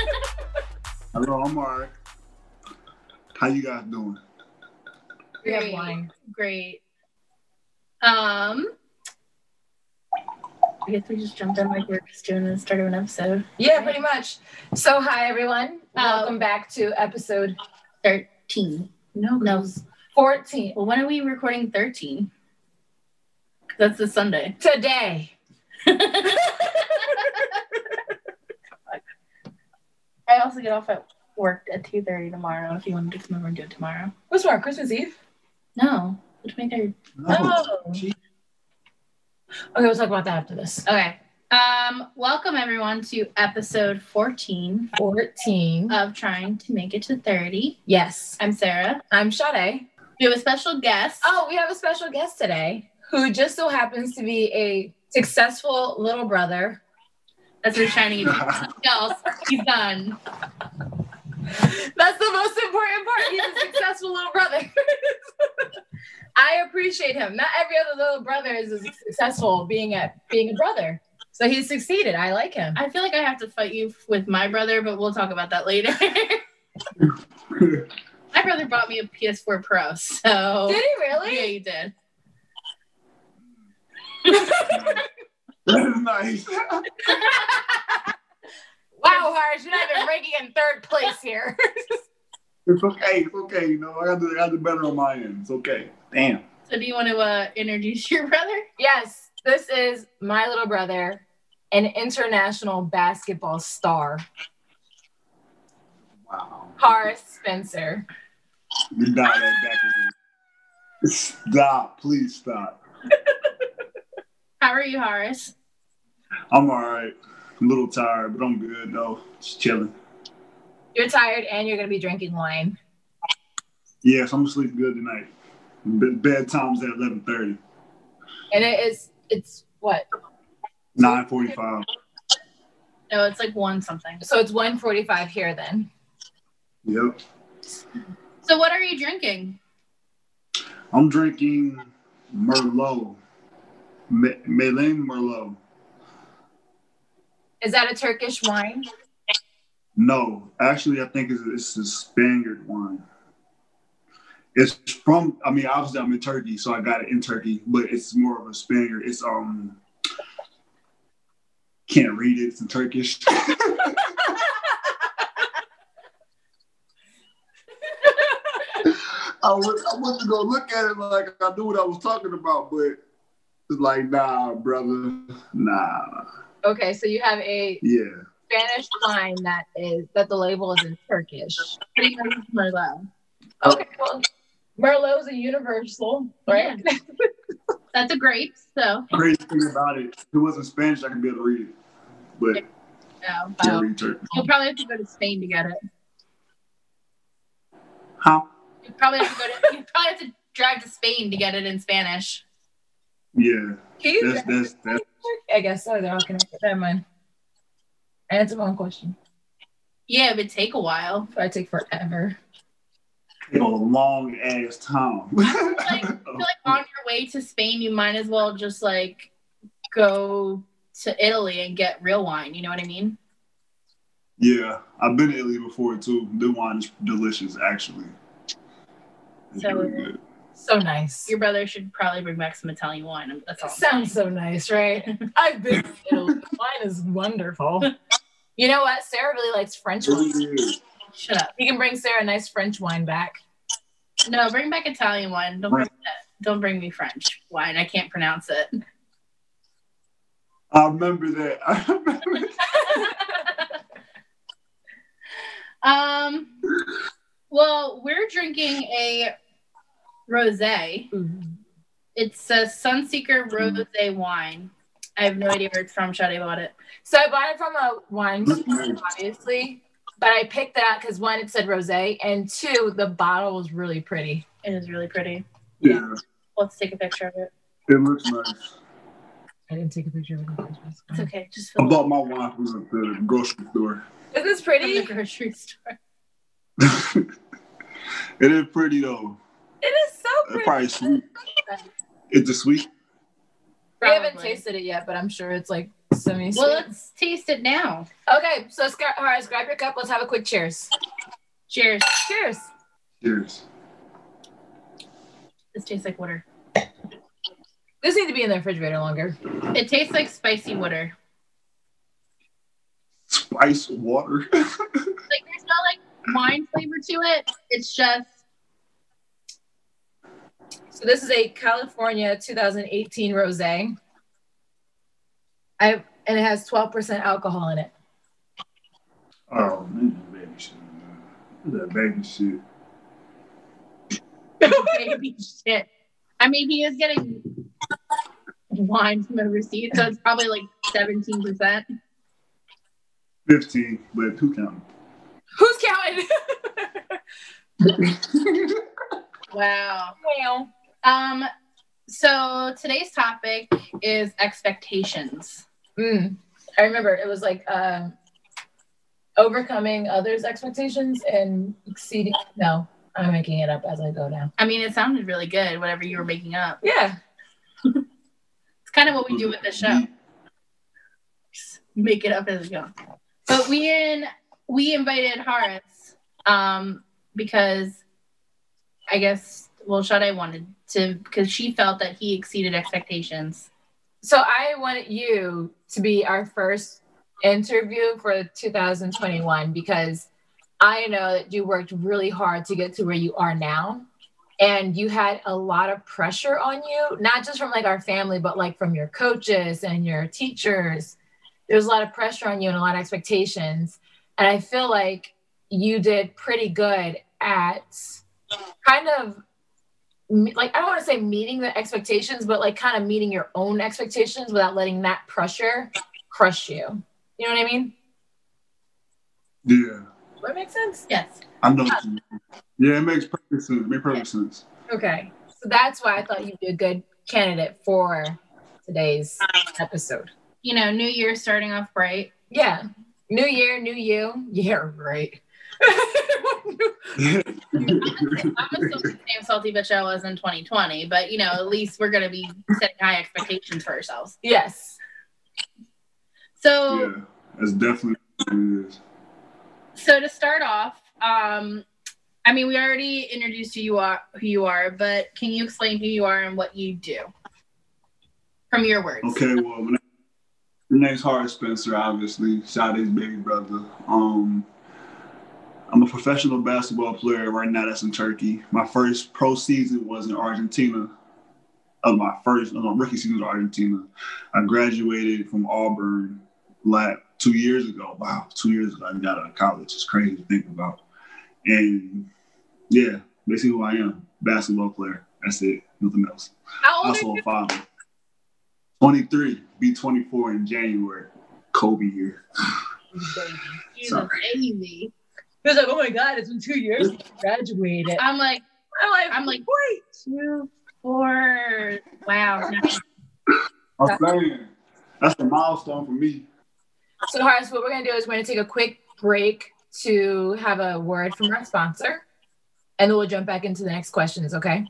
Hello, I'm alright. How you guys doing? We have Great. Great. Um, I guess we just jumped in like we're just doing the start of an episode. Yeah, pretty much. So, hi everyone. Welcome back to episode 13. no, No. 14 Well, when are we recording thirteen? That's the Sunday. today. I also get off at work at 2.30 tomorrow if you wanted to come over and do it tomorrow. What's tomorrow? Christmas Eve? No. Let's make our Oh. Okay, we'll talk about that after this. Okay. Um, welcome everyone to episode 14 14. of Trying to Make It to 30. yes. I'm Sarah. I'm Sade. We have a special guest. Oh, we have a special guest today who just so happens to be a successful little brother. That's what shining else. He's done. That's the most important part. He's a successful little brother. I appreciate him. Not every other little brother is as successful being a being a brother. So he's succeeded. I like him. I feel like I have to fight you with my brother, but we'll talk about that later. my brother bought me a PS4 Pro, so Did he really? yeah, really? you did. That's nice. Wow, Harsh, you're not even ranking in third place here. It's okay. It's okay. You know, I got to, I got to better on my end. It's okay. Damn. So, do you want to uh, introduce your brother? yes, this is my little brother, an international basketball star, Wow. Horace Spencer. You got that back. Stop. Please stop. How are you, Horace? I'm all right. A little tired, but I'm good though. Just chilling. You're tired and you're gonna be drinking wine. Yes, I'm gonna sleep good tonight. Be- Bedtime's at 11:30. And it is it's what? 9:45. No, it's like one something. So it's 145 here then. Yep. So, what are you drinking? I'm drinking Merlot. Me- Mélène Merlot. Is that a Turkish wine? No, actually, I think it's, it's a Spaniard wine. It's from. I mean, obviously, I'm in Turkey, so I got it in Turkey, but it's more of a Spaniard. It's um. Can't read it. It's in Turkish. I went, I went to go look at it like I knew what I was talking about, but it's like, nah, brother, nah, Okay, so you have a yeah. Spanish wine that is that the label is in Turkish. Pretty much Merlot. Okay, well Merlot's a universal, right? Yeah. That's a grape, so Crazy thing about it, if it wasn't Spanish, I could be able to read it, but no. can't read Turkish. You'll probably have to go to Spain to get it. How? You probably have to go to. You probably have to drive to Spain to get it in Spanish. Yeah, He's that's that's that's I guess so. They're all connected. Never mind. I answered one question. Yeah, it would take a while. Probably take forever. a long ass time. Like, I feel like on your way to Spain, you might as well just like go to Italy and get real wine. You know what I mean? yeah, I've been to Italy before too. The wine is delicious, actually. It's So- really good. So nice. Your brother should probably bring back some Italian wine. That's all. Sounds so nice, right? I've been to Italy. Wine is wonderful. You know what? Sarah really likes French wine. Shut up. You can bring Sarah a nice French wine back. No, bring back Italian wine. Don't bring that. Don't bring me French wine. I can't pronounce it. I remember that. I remember Um. Well, we're drinking a rosé. Mm-hmm. It's a Sunseeker rosé wine. I have no idea where it's from. Sade bought it. So I bought it from a wine mm-hmm. store, obviously, but I picked that because one, it said rosé, and two, the bottle was really pretty. It is really pretty. yeah, Let's take a picture of it. it looks nice. I didn't take a picture of it. It's okay. Just I bought my wine from the, the grocery store. Is this from the pretty? grocery store. it is pretty though. It is so It's pretty. probably sweet. It's a sweet. We haven't tasted it yet, but I'm sure it's like semi sweet. Well, let's taste it now. Okay, so Scar- Horace, grab your cup. Let's have a quick cheers. Cheers. Cheers. Cheers. This tastes like water. This needs to be in the refrigerator longer. It tastes like spicy water. Spice water. Like there's no like wine flavor to it. It's just So this is a California 2018 rosé. I and it has 12% alcohol in it. oh man, baby shit. man. That baby shit. baby shit. I mean, he is getting wine from overseas, so it's probably like 17%. Fifteen, but who counting? Who's counting? Wow. Wow. Um, so today's topic is expectations. Mm. I remember it was like um, overcoming others' expectations and exceeding. No, I'm making it up as I go down. I mean, it sounded really good, whatever you were making up. Yeah. It's kind of what we do with the show. Just make it up as we go. But we in we invited Horace um, because I guess well, Sade wanted to because she felt that he exceeded expectations. So I wanted you to be our first interview for 2021 because I know that you worked really hard to get to where you are now. And you had a lot of pressure on you, not just from like our family, but like from your coaches and your teachers. There's a lot of pressure on you and a lot of expectations. And I feel like you did pretty good at kind of like I don't want to say meeting the expectations, but like kind of meeting your own expectations without letting that pressure crush you. You know what I mean? Yeah, Does that make sense? Yes. I know. what you mean. Yeah, it makes perfect sense. It makes perfect sense. Okay. So that's why I thought you'd be a good candidate for today's episode. You know, New Year starting off bright. Yeah. New year, new you. Yeah, right. I'm still the same salty bitch I was in 2020, but you know, at least we're gonna be setting high expectations for ourselves. yes. So yeah, that's definitely what it is. so to start off, um, I mean, we already introduced who you are, who you are, but can you explain who you are and what you do from your words? Okay, well, my my name's Horace Spencer, obviously, Sade's baby brother. Um, I'm a professional basketball player right now that's in Turkey. My first pro season was in Argentina. Of my first, of my rookie season was Argentina. I graduated from Auburn like two years ago. Wow, two years ago I got out of college. It's crazy to think about. And yeah, basically who I am, basketball player. That's it, nothing else. How old are Also you? a father. 23, be 24 in January. Kobe here. Sorry. He was like, oh my God, it's been two years since I graduated. I'm like, I'm like, I'm like, wait, two, four. Wow. I'm saying that's a milestone for me. So, Horace, what we're going to do is we're going to take a quick break to have a word from our sponsor, and then we'll jump back into the next questions, okay?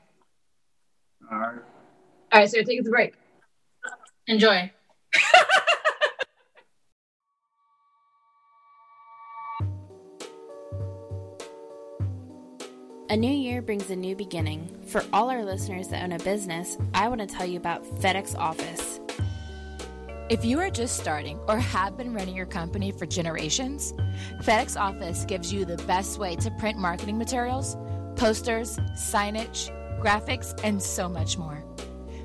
All right. All right, so take us a break. Enjoy. A new year brings a new beginning. For all our listeners that own a business, I want to tell you about FedEx Office. If you are just starting or have been running your company for generations, FedEx Office gives you the best way to print marketing materials, posters, signage, graphics, and so much more.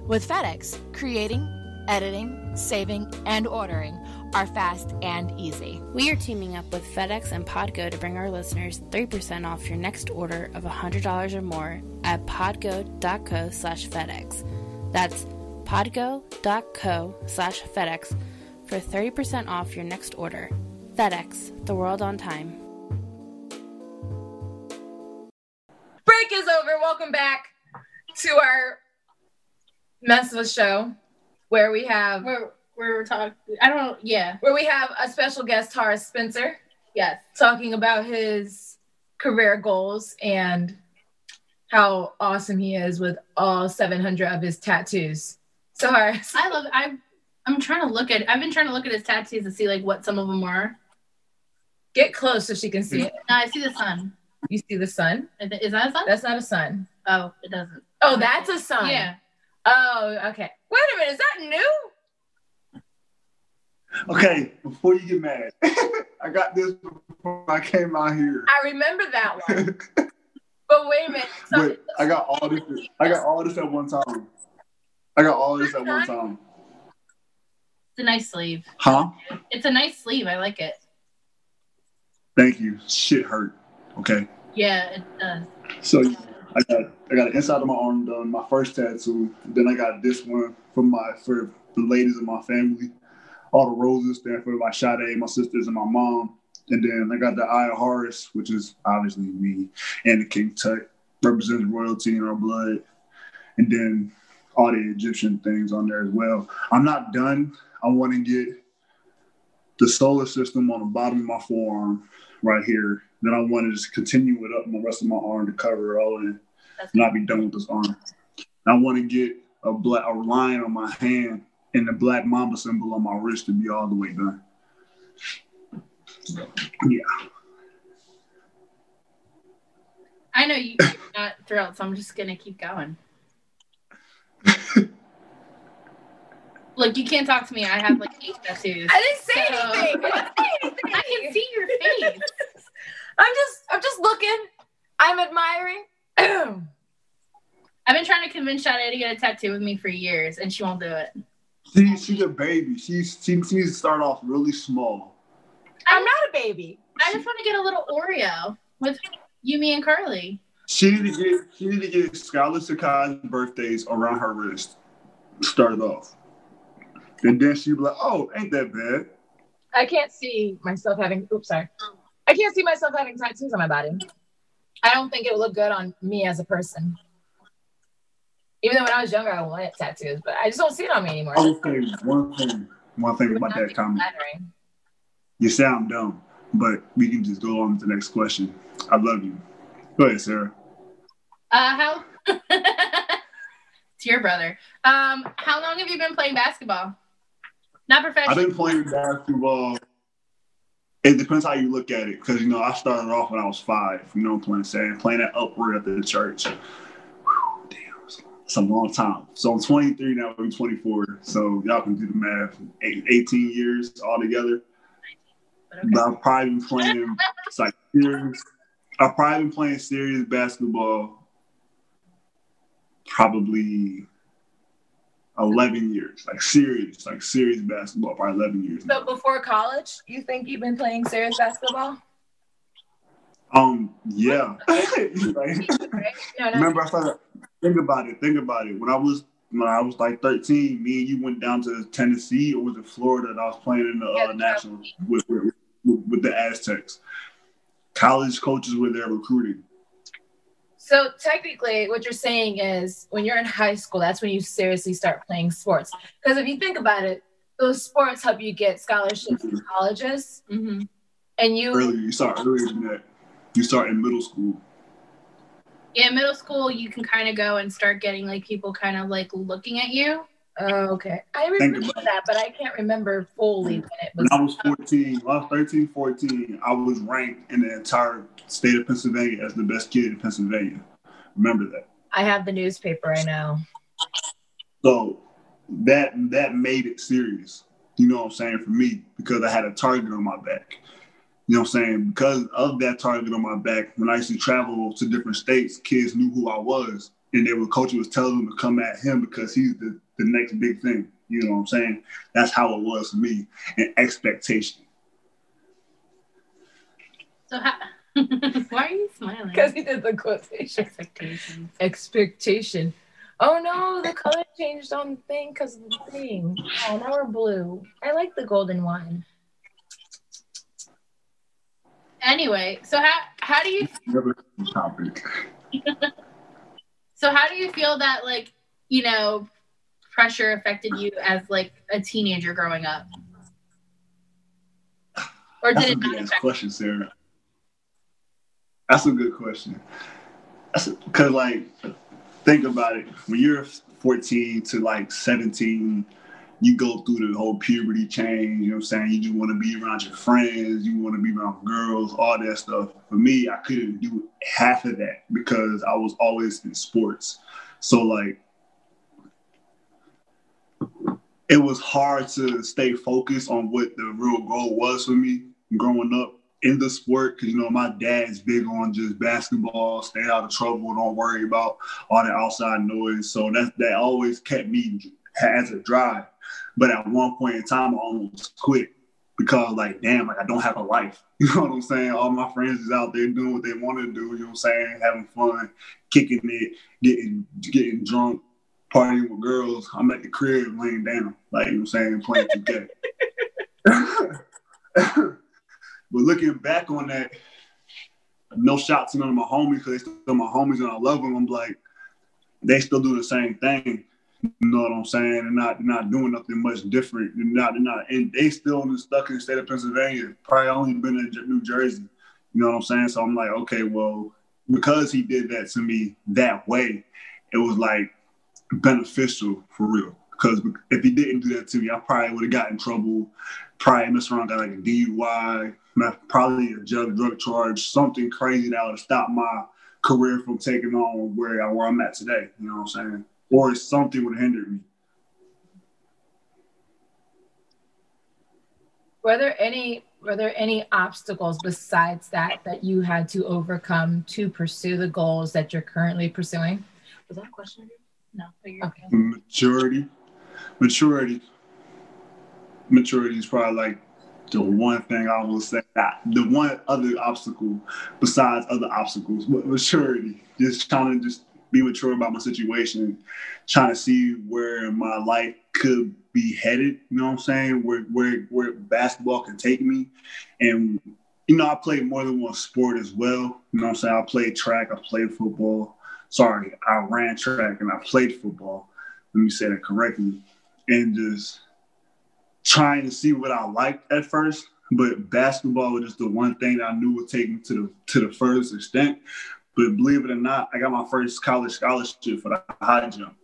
With FedEx, creating, editing, saving, and ordering are fast and easy. We are teaming up with FedEx and Podgo to bring our listeners 3% off your next order of $100 or more at podgo.co slash FedEx. That's podgo.co slash FedEx for 30% off your next order. FedEx, the world on time. Break is over. Welcome back to our mess of a show where we have We're we're talking. I don't. Yeah. where we have a special guest, Horace Spencer, Yes. talking about his career goals and how awesome he is with all 700 of his tattoos. So Horace, I love. I I'm trying to look at. I've been trying to look at his tattoos to see like what some of them are. Get close so she can see it. No, I see the sun. You see the sun? Is that a sun? That's not a sun. oh, it doesn't. Oh, that's a sun. Yeah. Oh, okay. Wait a minute. Is that new? Okay, before you get mad, I got this before I came out here. I remember that one. But wait a minute. So, Wait, I got all this. I got all this at one time. I got all this at one time. It's a nice sleeve. Huh? It's a nice sleeve. I like it. Thank you. Shit hurt. Okay. Yeah, it does. So I got I got an inside of my arm done, my first tattoo. Then I got this one for my for the ladies in my family. All the roses stand for my Sade, my sisters, and my mom. And then I got the Eye of Horus, which is obviously me, and the King Tut represents royalty in our blood. And then all the Egyptian things on there as well. I'm not done. I want to get the solar system on the bottom of my forearm right here. Then I want to just continue it up my rest of my arm to cover it all in and I'll be done with this arm. I want to get a black a line on my hand and the black mamba symbol on my wrist to be all the way done. Yeah. I know you, you're not thrilled, so I'm just gonna keep going. Look, you can't talk to me. I have like eight tattoos. I didn't say So- anything. I didn't say anything. I can see your face. I'm just, I'm just looking. I'm admiring. I've been trying to convince Sade to get a tattoo with me for years, and she won't do it. She, she's a baby. She's, she needs to start off really small. I'm not a baby. I just want to get a little Oreo with Yumi and Carly. She need to get she need to get Skylar Sakai's birthdays around her wrist. Start it off. And then she'd be like, oh, ain't that bad. I can't see myself having. Oops, sorry. I can't see myself having tattoos on my body. I don't think it would look good on me as a person. Even though when I was younger, I wanted tattoos, but I just don't see it on me anymore. Say one thing, one thing about that comment. flattering. You sound dumb, but we can just go on to the next question. I love you. Go ahead, Sarah. Uh, how? it's your brother. Um, how long have you been playing basketball? Not professional. I've been playing basketball. It depends how you look at it, because you know I started off when I was five. You know, playing saying playing at upward at the church. It's a long time. So I'm 23 now. I'm 24. So y'all can do the math. Eight, 18 years altogether. But okay. But I've probably been playing it's like serious. I've probably been playing serious basketball probably 11 years. Like serious, like serious basketball, probably 11 years. So now. before college, you think you've been playing serious basketball? Um, yeah. Like, Right? No. remember, I started. Think about it. Think about it. When I was when I was like 13, me and you went down to Tennessee, or was it Florida? That I was playing in the Yeah, uh, the national with, with with the Aztecs. College coaches were there recruiting. So technically, what you're saying is when you're in high school, that's when you seriously start playing sports. Because if you think about it, those sports help you get scholarships in colleges, Mhm. and you Earlier, you start earlier than that. You start in middle school. Yeah, middle school, you can kind of go and start getting like people kind of like looking at you. Oh, okay. I remember that, but I can't remember fully when it When. I was 14, when I was 13, 14, I was ranked in the entire state of Pennsylvania as the best kid in Pennsylvania. Remember that. I have the newspaper. I know. So that that made it serious. You know what I'm saying for me because I had a target on my back. You know what I'm saying? Because of that target on my back, when I used to travel to different states, kids knew who I was, and they were coach was telling them to come at him because he's the, the next big thing. You know what I'm saying? That's how it was for me. And expectation. So how? Why are you smiling? Because he did the quotation. expectations. Expectation. Oh no, the color changed on the thing because of the thing. Oh, now we're blue. I like the golden one. Anyway, so how how do you topic. so how do you feel that like you know pressure affected you as like a teenager growing up? Or did a it not affect question, Sarah. That's a good question. That's because, like, think about it. When you're 14 to like 17, you go through the whole puberty change, you know what I'm saying? You just want to be around your friends, you want to be around girls, all that stuff. For me, I couldn't do half of that because I was always in sports. So like it was hard to stay focused on what the real goal was for me growing up in the sport because you know my dad's big on just basketball, stay out of trouble, don't worry about all the outside noise. So that that always kept me as a drive. But at one point in time, I almost quit because like, damn, like I don't have a life. You know what I'm saying? All my friends is out there doing what they want to do. You know what I'm saying? Having fun, kicking it, getting getting drunk, partying with girls. I'm at the crib laying down, like you know what I'm saying, playing 2K. but looking back on that, no shots to none of my homies because they still my homies and I love them. I'm like, they still do the same thing. You know what I'm saying? And not not doing nothing much different. They're not they're not and they still stuck in the state of Pennsylvania. Probably only been in New Jersey. You know what I'm saying? So I'm like, okay, well, because he did that to me that way, it was like beneficial for real. Because if he didn't do that to me, I probably would have got in trouble. Probably messed around, got like a DUI, probably a drug drug charge, something crazy that would have stopped my career from taking on where where I'm at today. You know what I'm saying? Or something would hinder me. Were there any were there any obstacles besides that that you had to overcome to pursue the goals that you're currently pursuing? Was that a question? No. Okay. Maturity. Maturity. Maturity is probably like the one thing I will say. that The one other obstacle besides other obstacles, but maturity. Just trying to just be mature about my situation, trying to see where my life could be headed. You know what I'm saying? Where where where basketball can take me, and you know I played more than one sport as well. You know what I'm saying? I played track, I played football. Sorry, I ran track and I played football. Let me say that correctly, and just trying to see what I liked at first. But basketball was just the one thing that I knew would take me to the to the furthest extent. But believe it or not, I got my first college scholarship for the high jump.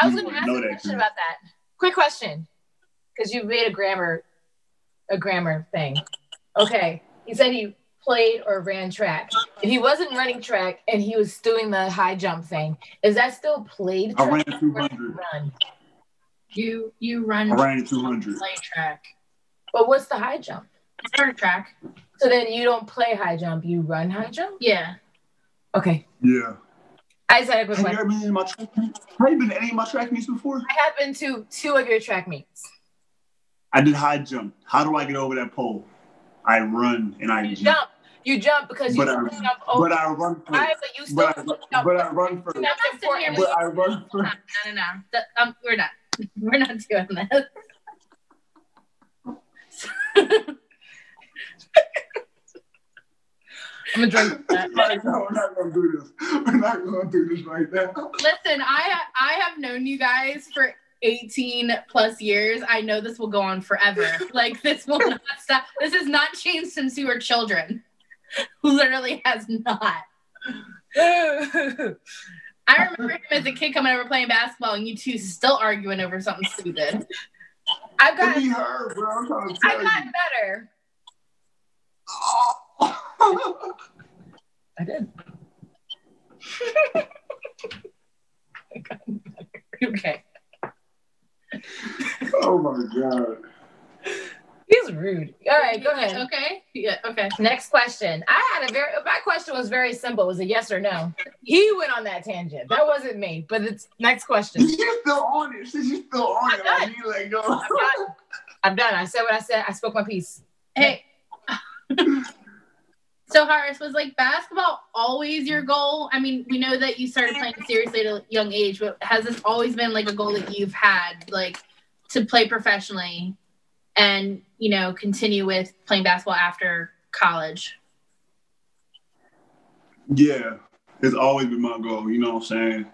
I was going to ask a question about that. Quick question, because you made a grammar, a grammar thing. Okay, he said he played or ran track. If he wasn't running track and he was doing the high jump thing, is that still played? I ran 200. Run? You you run. I ran 200. Play track. But what's the high jump? Start track. So then you don't play high jump, you run high jump? Yeah. Okay. Yeah. I just had a quick have you ever been in my track meets? Have you been to any of my track meets before? I have been to two of your track meets. I did high jump. How do I get over that pole? I run and I you jump. jump. You jump because you but I, jump over. But I run first. Right, but you still but, I, jump. but I run first. That's important. But I run first. No, no, no. That, um, we're not. We're not doing that. I'm gonna drink that. no, we're not gonna do this. We're not gonna do this right now. Listen, I I have known you guys for 18 plus years. I know this will go on forever. like this will not stop. This has not changed since you were children. Literally has not. I remember him as a kid coming over playing basketball and you two still arguing over something stupid. I've gotten, her, bro. I'm trying to tell I've gotten better. Oh. I did. okay. Oh my god. He's rude. All right, go ahead. Okay. Yeah. Okay. Next question. I had a very. My question was very simple. It was a yes or no. He went on that tangent. That wasn't me. But it's next question. You're still on it. You're still on I'm it. done. Like, you like, go. I'm done. I'm done. I said what I said. I spoke my piece. Hey. So Horace, was like basketball always your goal? I mean, we know that you started playing seriously at a young age, but has this always been like a goal that you've had, like to play professionally and you know continue with playing basketball after college? Yeah, it's always been my goal. You know what I'm saying?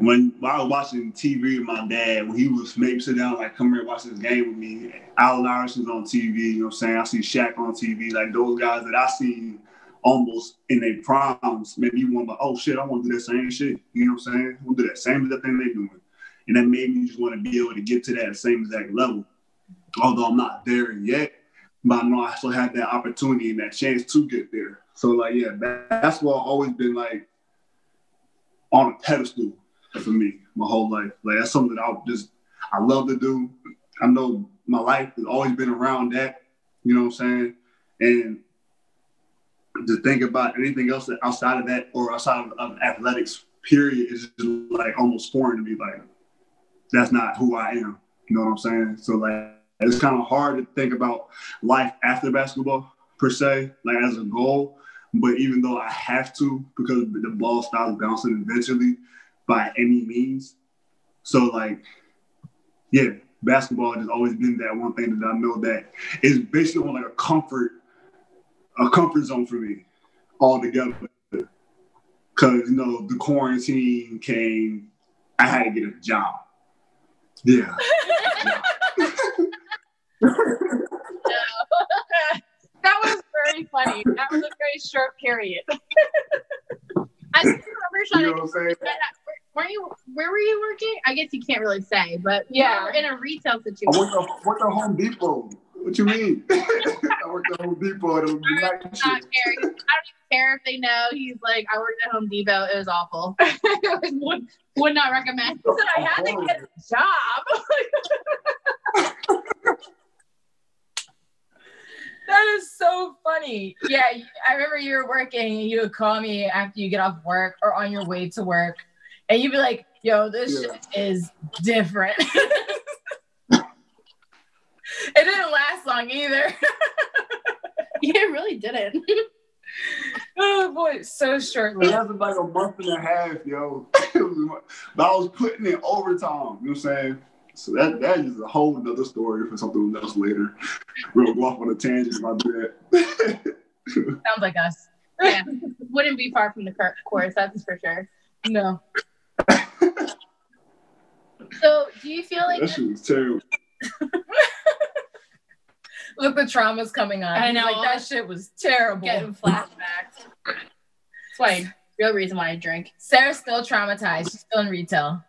When, when I was watching TV with my dad, when he was maybe sit down, like, come here, and watch this game with me. Allen Iverson's on TV, you know what I'm saying? I see Shaq on TV, like those guys that I seen almost in their primes. Maybe you want to, oh shit, I want to do that same shit. You know what I'm saying? We'll do that same thing they're doing. and that made me just want to be able to get to that same exact level. Although I'm not there yet, but I know I still have that opportunity and that chance to get there. So like, yeah, basketball always been like on a pedestal for me my whole life. Like that's something that I just I love to do. I know my life has always been around that. You know what I'm saying? And to think about anything else outside of that or outside of, of athletics, period, is just like almost foreign to me. Like that's not who I am. You know what I'm saying? So like it's kind of hard to think about life after basketball per se, like as a goal. But even though I have to, because the ball stops bouncing eventually by any means. So like, yeah, basketball has always been that one thing that I know that is basically like a comfort, a comfort zone for me altogether. Cause you know, the quarantine came, I had to get a job. Yeah. that was very funny. That was a very short period. I remember Sean, you know what I'm saying? Were you where were you working? I guess you can't really say, but yeah, in a retail situation. I worked at, worked at Home Depot. What you mean? I worked at Home Depot. It was I, don't care. I don't even care if they know. He's like, I worked at Home Depot. It was awful. would, would not recommend. So I had to get a job. that is so funny. Yeah, I remember you were working and you would call me after you get off work or on your way to work, and you'd be like, "Yo, this yeah. shit is different." it didn't last long either. yeah, it really didn't. oh boy, so short. It lasted like a month and a half, yo. but I was putting in overtime. You know what I'm saying? So that that is a whole another story for something else later. We'll go off on a tangent about that. Sounds like us. Yeah, wouldn't be far from the course. That's for sure. No. So, do you feel like that shit was terrible? Look, the trauma's coming on. I know like that shit was terrible. Getting flashbacks. That's why real reason why I drink. Sarah's still traumatized. She's still in retail.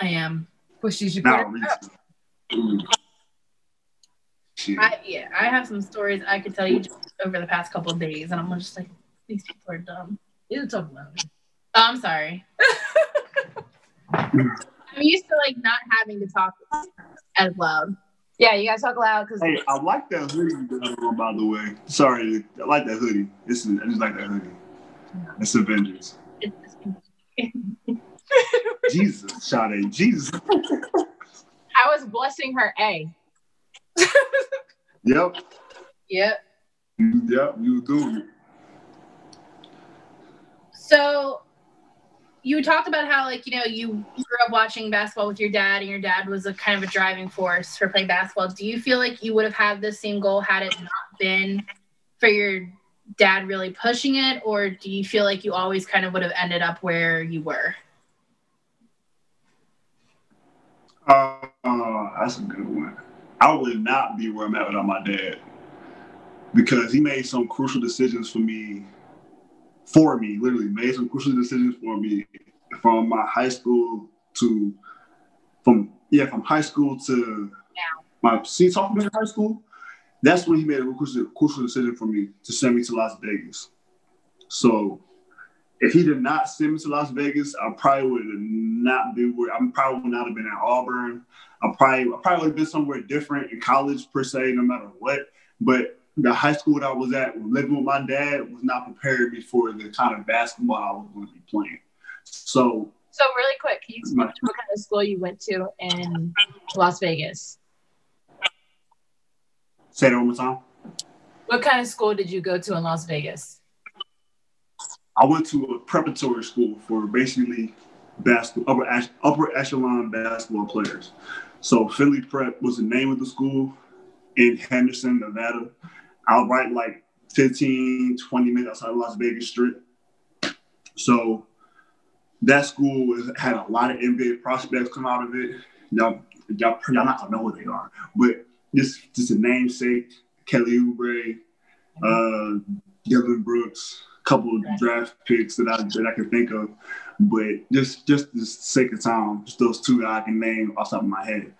I am. Well, she should put I, yeah, I have some stories I could tell you over the past couple of days, and I'm just like, these people are dumb. You talk loud. Oh, I'm sorry. I'm used to like not having to talk as loud. Yeah, you guys talk loud because. Hey, I like that hoodie by the way. Sorry, I like that hoodie. This is, I just like that hoodie. It's Avengers. Jesus, Sade, Jesus. I was blessing her A. yep. Yep. Yep, you do. So you talked about how like you know you grew up watching basketball with your dad and your dad was a kind of a driving force for playing basketball. Do you feel like you would have had the same goal had it not been for your dad really pushing it? Or do you feel like you always kind of would have ended up where you were? Uh, that's a good one. I would not be where i'm at without my dad because he made some crucial decisions for me for me, literally made some crucial decisions for me from my high school to from yeah from high school to now. my senior sophomore in high school. That's when he made a crucial, crucial decision for me to send me to Las Vegas. So if he did not send me to Las Vegas, I probably would not be where I probably would not have been at Auburn. I probably I probably would have been somewhere different in college per se, no matter what. But the high school that I was at, living with my dad, was not prepared me for the kind of basketball I was going to be playing. So, so really quick, can you explain what kind of school you went to in Las Vegas? Say that one more time. What kind of school did you go to in Las Vegas? I went to a preparatory school for basically basketball, upper, upper echelon basketball players. So Findlay Prep was the name of the school in Henderson, Nevada. I'll write like 15, 20 minutes outside Las Vegas Strip. So that school had a lot of NBA prospects come out of it. Y'all, y'all, y'all not gonna know who they are, but just just a namesake, Kelly Oubre, uh, Dillon Brooks, a couple of draft picks that I that I can think of, but just just the sake of time, just those two that I can name off the top of my head.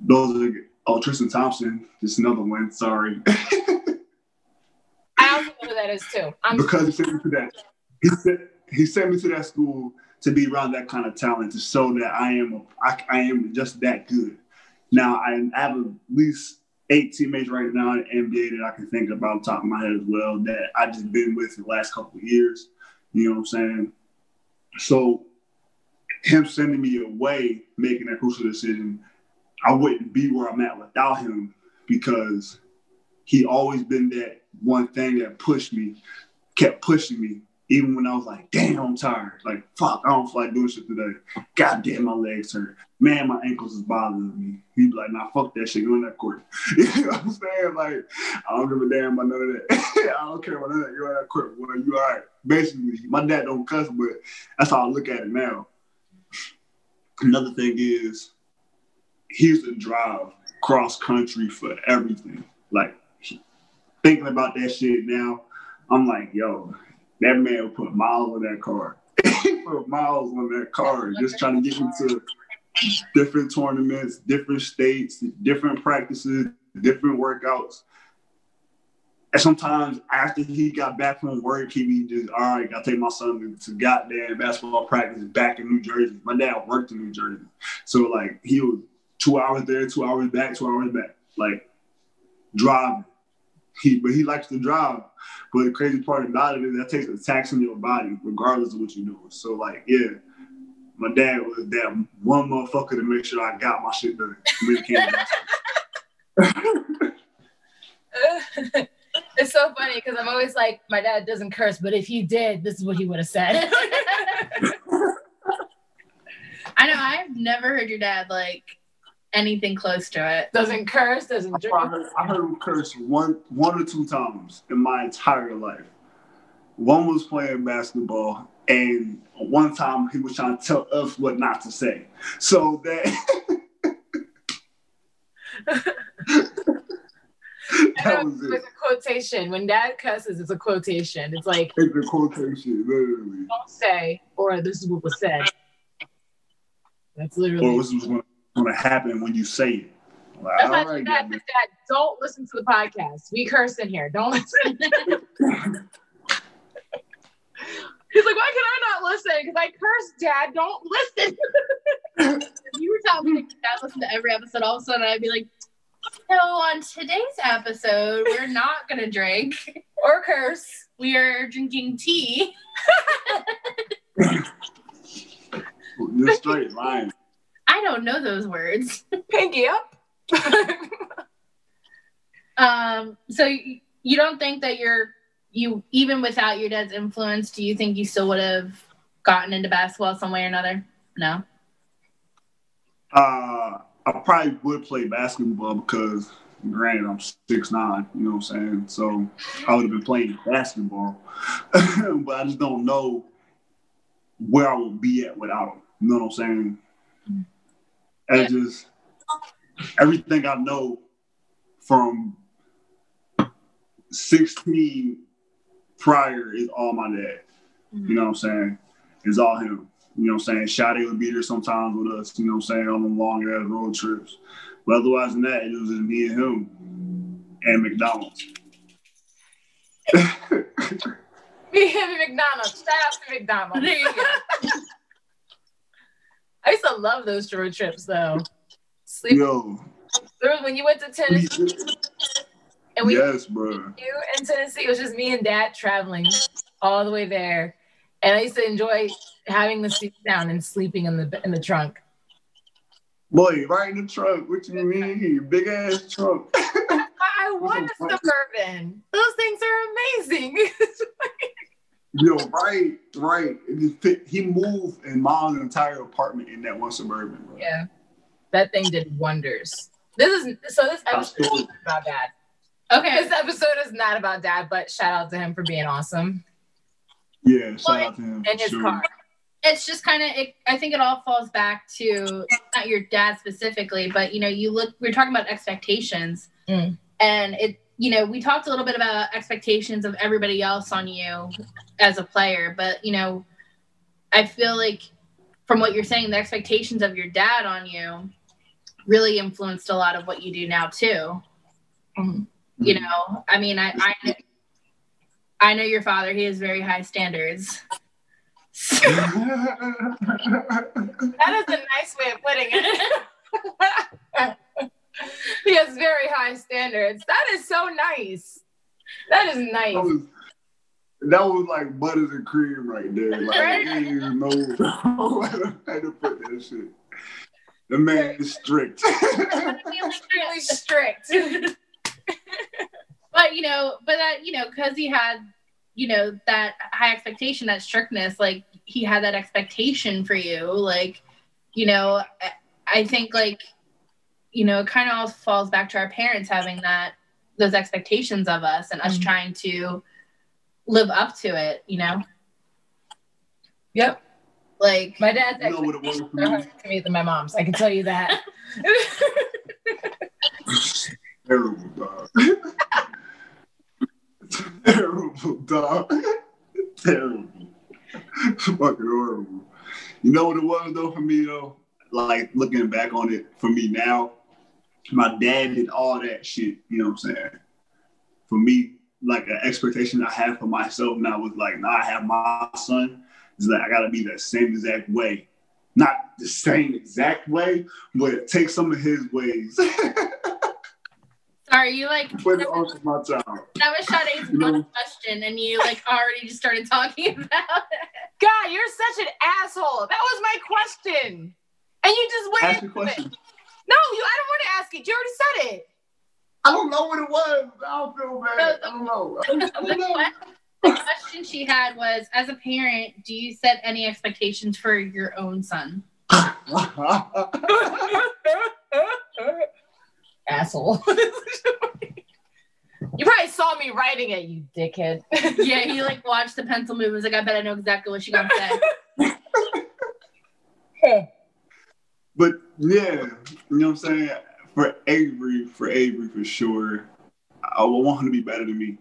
Those are oh Tristan Thompson, just another one. Sorry. I also know who that is too. I'm because he sent me to that. He sent he sent me to that school to be around that kind of talent to show that I am I, I am just that good. Now I have at least eight teammates right now in the NBA that I can think about top of my head as well that I just been with the last couple of years. You know what I'm saying? So him sending me away, making that crucial decision, I wouldn't be where I'm at without him because he always been that one thing that pushed me, kept pushing me even when I was like, damn, I'm tired. Like, fuck, I don't feel like doing shit today. God damn, my legs hurt. Man, my ankles is bothering me. He'd be like, nah, fuck that shit. Go in that court. you know what I'm saying? Like, I don't give a damn about none of that. I don't care about none of that. Go in that court. Well, you all right. Basically, my dad don't cuss, but that's how I look at it now. Another thing is, he used to drive cross country for everything. Like, thinking about that shit now, I'm like, yo, that man put miles on that car. he put miles on that car just trying to get into different tournaments, different states, different practices, different workouts. And sometimes after he got back from work, he'd be just, all right, gotta take my son to, to goddamn basketball practice back in New Jersey. My dad worked in New Jersey. So like he was two hours there, two hours back, two hours back. Like driving. He but he likes to drive. But the crazy part about it is that takes a tax on your body, regardless of what you're doing. So like, yeah, my dad was that one motherfucker to make sure I got my shit done. it's so funny because I'm always like, my dad doesn't curse, but if he did, this is what he would have said. I know I've never heard your dad like anything close to it. Doesn't curse, doesn't I heard, I heard him curse one one or two times in my entire life. One was playing basketball, and one time he was trying to tell us what not to say. So that that was It's it. a quotation. When dad cusses, it's a quotation. It's like, It's a quotation, literally. don't say, or this is what was said. That's literally. Or this was going to happen when you say it. Like, That's why right, dad, goddamn. dad, don't listen to the podcast. We curse in here. Don't listen. He's like, why can I not listen? Because I curse, Dad. Don't listen. You were telling me that dad listened to every episode, all of a sudden I'd be like, so on today's episode, we're not gonna drink. or curse. We are drinking tea. You're straight lying. I don't know those words. Pinky up. Um, so you, you don't think that you're you even without your dad's influence, do you think you still would have gotten into basketball some way or another? No. Uh, I probably would play basketball because, granted, I'm six nine. You know what I'm saying? So I would have been playing basketball, but I just don't know where I would be at without him. You know what I'm saying? Yeah. And just everything I know from 16 prior is all my dad. You know what I'm saying? It's all him. You know what I'm saying? Sade would be there sometimes with us, you know what I'm saying, on the long ass road trips. But otherwise than that, it was just me and him and McDonald's. Me and McDonald's. Shout out to McDonald's. There you go. I used to love those road trips though. Sleep. Yo, when you went to Tennessee and we yes, bro. you in Tennessee. It was just me and Dad traveling all the way there, and I used to enjoy having the seat down and sleeping in the in the trunk. Boy, right in the trunk. What you mean? Big ass trunk. I want a suburban. Those things are amazing. Yo, right, right. It just fit- He moved and modeled an entire apartment in that one suburban, bro. yeah, that thing did wonders. This is so. This episode is not about Dad. Okay. This episode is not about Dad, but shout out to him for being awesome Yeah, shout Well, out to him. and his Sure. car. it's just kind of it, i think it all falls back to not your dad specifically but you know you look we're talking about expectations Mm. and it you know, we talked a little bit about expectations of everybody else on you as a player, but you know, I feel like from what you're saying, the expectations of your dad on you really influenced a lot of what you do now too. Mhm. You know, I mean, I, I I know your father; he has very high standards. That is a nice way of putting it. he has very high standards. That is so nice. That is that nice. was that was like butters and cream right there. Like Right. I didn't even know how to put that shit. The man is strict. Extremely strict. but you know, but that you know, because he had you know that high expectation, that strictness, like he had that expectation for you, like you know, I think like you know, it kind of all falls back to our parents having that those expectations of us and us Mhm. trying to live up to it, you know, yep. like My dad's You know what it was expectations for are me? higher to me than my mom's. I can tell you that. Terrible dog. Terrible dog. Terrible. Fucking horrible. You know what it was though for me though? Like looking back on it for me now, my dad did all that shit, you know what I'm saying? For me, like an expectation I had for myself now was like, now I have my son. It's like I gotta be that same exact way. Not the same exact way, but take some of his ways. sorry, you like put it onto my child. that was Sade's You know- one question, and you like already just started talking about it. God, you're such an asshole. That was my question. And you just went Ask your into it. No, you I don't want to ask it. You already said it. I don't know what it was. I don't feel bad. I don't know. I The, don't know. the question she had was, as a parent, do you set any expectations for your own son? Asshole. you probably saw me writing it, you dickhead. yeah, he like watched the pencil move. and was like, I bet I know exactly what she gonna say. But yeah, you know what I'm saying? For Avery, for Avery for sure, I want him to be better than me.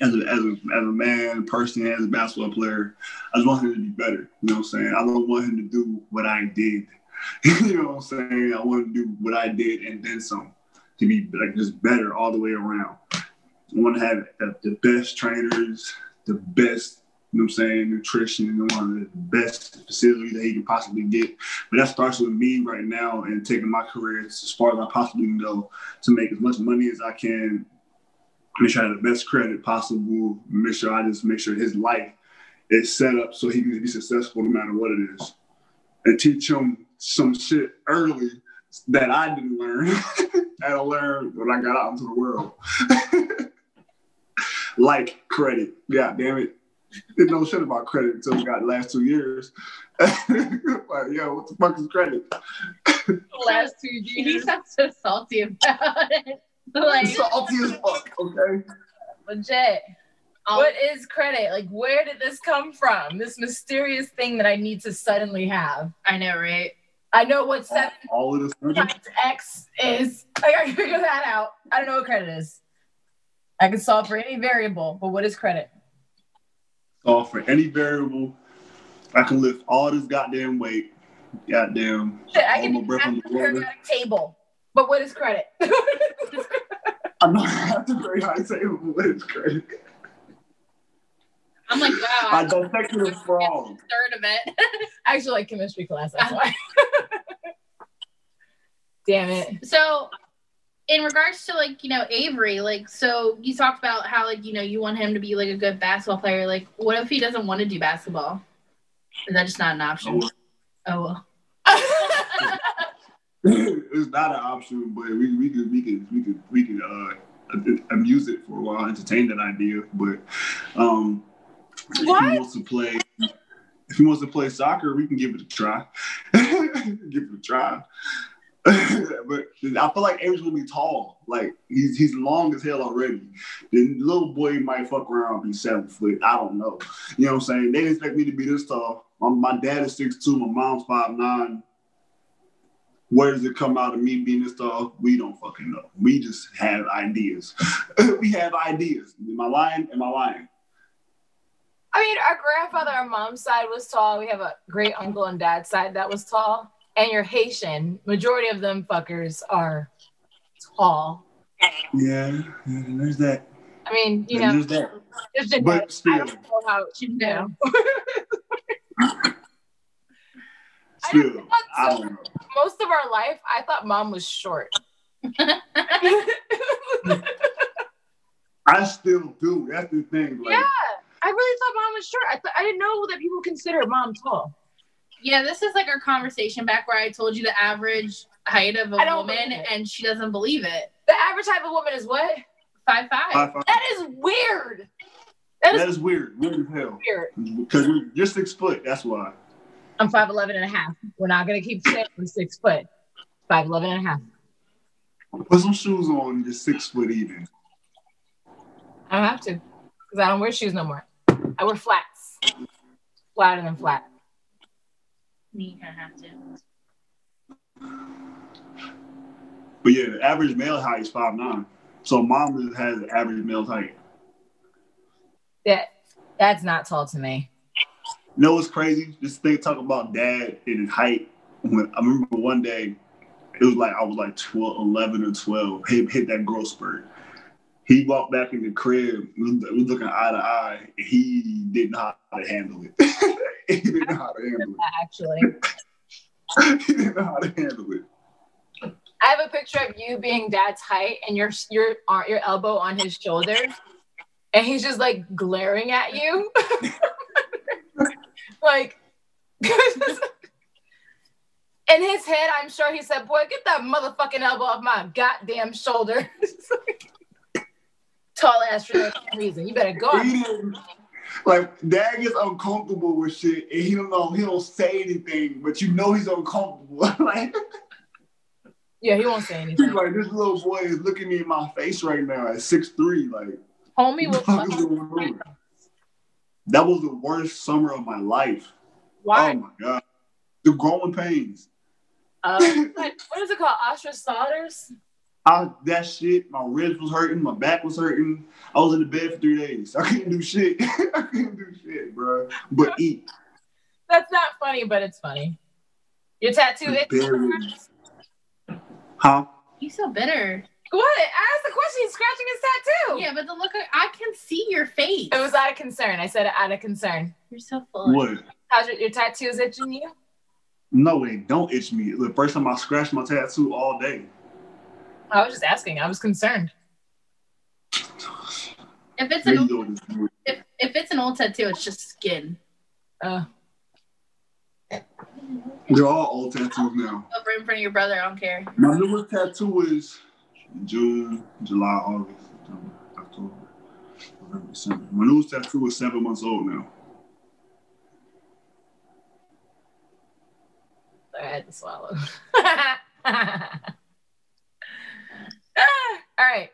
As a, as a, as a man, person, as a basketball player, I just want him to be better. You know what I'm saying? I don't want him to do what I did. you know what I'm saying? I want him to do what I did and then some to be like just better all the way around. I want to have the best trainers, the best, you know what I'm saying, nutrition, and one of the best facilities that he can possibly get. But that starts with me right now and taking my career as far as I possibly can go to make as much money as I can, make sure I have the best credit possible, make sure I just make sure his life is set up so he can be successful no matter what it is. And teach him some shit early that I didn't learn. I learned when I got out into the world. like credit. God damn it. Didn't know shit about credit until we got the last two years. like, yo, what the fuck is credit? Last two He years. sounds so salty about it. Like, Salty as fuck, okay? Legit. I'll- What is credit? Like, where did this come from? This mysterious thing that I need to suddenly have. I know, right? I know what seven All of this. times X is. I gotta figure that out. I don't know what credit is. I can solve for any variable, but what is credit? So for any variable, I can lift all this goddamn weight. Goddamn. I can breath on the periodic table. But what is credit? I'm not at the very high table, but it's credit. I'm like, wow. I dissected it wrong. third of it. I actually like chemistry class, that's why. Damn it. So, in regards to like you know Avery, like so you talked about how like you know you want him to be like a good basketball player. Like, what if he doesn't want to do basketball? Is that just not an option? Oh well. it's not an option, but we, we could we could we could we could uh amuse it for a while, entertain that idea. But um if he wants to play if he wants to play soccer, we can give it a try. give it a try. but I feel like Avery's gonna be tall. Like he's he's long as hell already. The little boy might fuck around be seven foot. I don't know. You know what I'm saying? They expect me to be this tall. My, my dad is six two. My mom's five nine. Where does it come out of me being this tall? We don't fucking know. We just have ideas. we have ideas. Am I lying? Am I lying? I mean, our grandfather on mom's side was tall. We have a great uncle on dad's side that was tall. And you're Haitian. Majority of them fuckers are tall. Yeah, yeah there's that. I mean, you know, There's that. there's genetic. But I still, don't know how you know. Still, didn't- I don't know. Most of our life, I thought mom was short. I still do. That's the thing. Like, Yeah. I really thought mom was short. I th- I didn't know that people consider mom tall. Yeah, this is like our conversation back where I told you the average height of a woman, and she doesn't believe it. The average type of a woman is what? Five five. high five. That is weird. That is That is weird. Weird as hell. weird. Because you're, you're six foot. That's why. I'm 5'11 and a half. We're not going to keep saying I'm six foot. 5'11 and a half. Put some shoes on. You're six foot even. I don't have to because I don't wear shoes no more. I wear flats. Flatter than flat. Me, I have to. But yeah, the average male height is five nine. So mom has the average male height. That That's not tall to me. You know what's crazy? This thing talk about dad and his height. When I remember one day, it was like I was like 12, 11 or 12, hit, hit that growth spurt. He walked back in the crib, we was, we was looking eye to eye. He didn't know how to handle it. he didn't know how to handle it. Actually, he didn't know how to handle it. I have a picture of you being dad's height and your your ar- your elbow on his shoulder, and he's just like glaring at you, like. In his head, I'm sure he said, "Boy, get that motherfucking elbow off my goddamn shoulder." Tall ass for no reason. You better go. He didn't- like dad gets uncomfortable with shit and he don't know he don't say anything, but you know he's uncomfortable. like Yeah, he won't say he's anything. like this little boy is looking me in my face right now at six three. Like Homie will. what is going that was the worst summer of my life. Why? Oh my god, the growing pains. Uh, what, what is it called? Osteosalters? I, that shit, my ribs was hurting, my back was hurting. I was in the bed for three days. I couldn't do shit. I couldn't do shit, bro. But eat. That's not funny, but it's funny. Your tattoo itch? Huh? You so bitter. What? Ask the question. He's scratching his tattoo. Yeah, but the look, I can see your face. It was out of concern. I said it out of concern. You're so full. What? How's your, your tattoos itching you? No, it don't itch me. The first time I scratched my tattoo all day. I was just asking. I was concerned. If it's an old, if, if it's an old tattoo, it's just skin. Uh, They're all old tattoos now. Over in front of your brother, I don't care. My newest tattoo is June, July, August, September, October, November, December. My newest tattoo is seven months old now. I had to swallow. All right.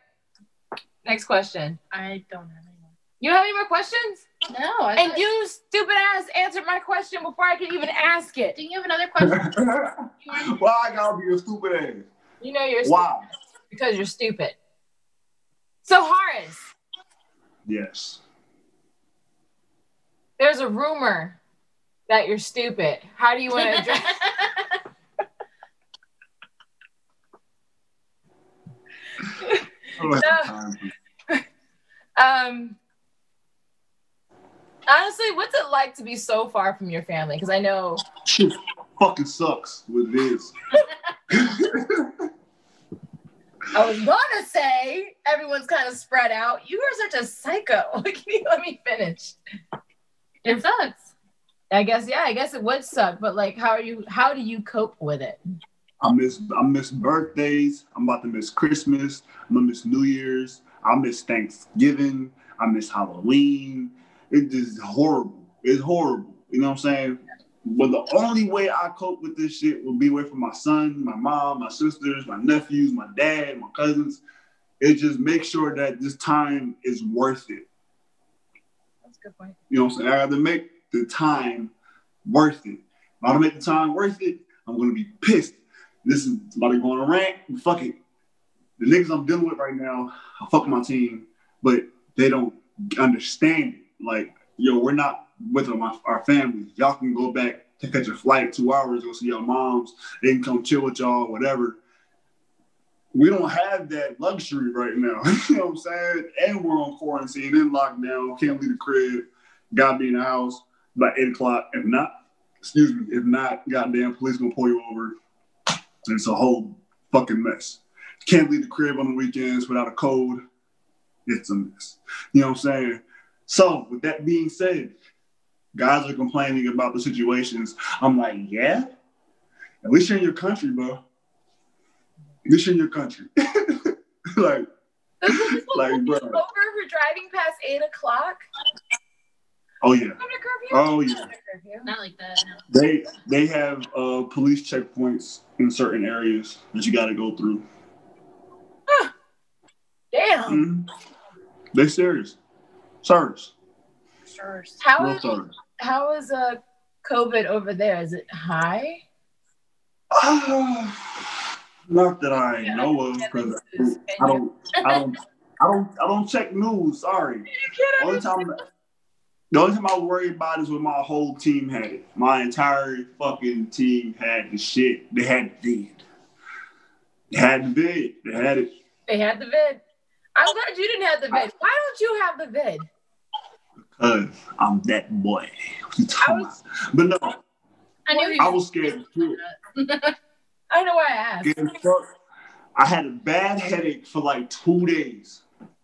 Next question. I don't have any more. You don't have any more questions? No, I And thought- you, stupid ass, answered my question before I could even ask it. do you have another question? Why I gotta be a stupid ass? You know you're stupid Why? because you're stupid. So, Horace, Yes. there's a rumor that you're stupid. How do you want to address? I don't have time for- um, honestly, what's it like to be so far from your family? Because I know Shit fucking sucks what it is. I was gonna say everyone's kind of spread out. You are such a psycho. Let me finish? it sucks. I guess yeah. I guess it would suck, but like, how are you? How do you cope with it? I miss I miss birthdays. I'm about to miss Christmas. I'm gonna miss New Year's. I miss Thanksgiving. I miss Halloween. It's just horrible. It's horrible. You know what I'm saying? But the only way I cope with this shit will be away from my son, my mom, my sisters, my nephews, my dad, my cousins. It just make sure that this time is worth it. That's a good point. You know what I'm saying? I have to make the time worth it. If I don't make the time worth it, I'm gonna be pissed. This is about to go on a rant. Fuck it. The niggas I'm dealing with right now, I fuck my team, but they don't understand. Like, yo, we're not with our, our family. Y'all can go back to catch a flight two hours, go see your moms. They can come chill with y'all, whatever. We don't have that luxury right now. you know what I'm saying? And we're on quarantine, in lockdown, can't leave the crib, gotta be in the house by eight o'clock. If not, excuse me, if not, goddamn police gonna pull you over. It's a whole fucking mess. Can't leave the crib on the weekends without a code. It's a mess. You know what I'm saying? So, with that being said, guys are complaining about the situations. I'm like, yeah, at least you're in your country, bro. At least you're in your country. like, like, bro. Over for driving past eight o'clock. Oh yeah. Under curfew? Oh yeah. Not like that. No. They they have uh, police checkpoints in certain areas that you got to go through. Damn. Mhm. They serious. Serious. Sure. How Real is serious. how is uh COVID over there? Is it high? Ah, not that I Yeah, know of, because can't I don't, I don't, I don't, I don't check news. Sorry. You can't Only time, the only time I worry about is when my whole team had it. My entire fucking team had the shit. They had the vid. They had the vid. They had it. They had the vid. I'm glad you didn't have the vid. Why don't you have the vid? Cause I'm that boy. What you talking I about? But no, I knew I was scared too. I don't know why I asked. Scared as fuck. I had a bad headache for like two days.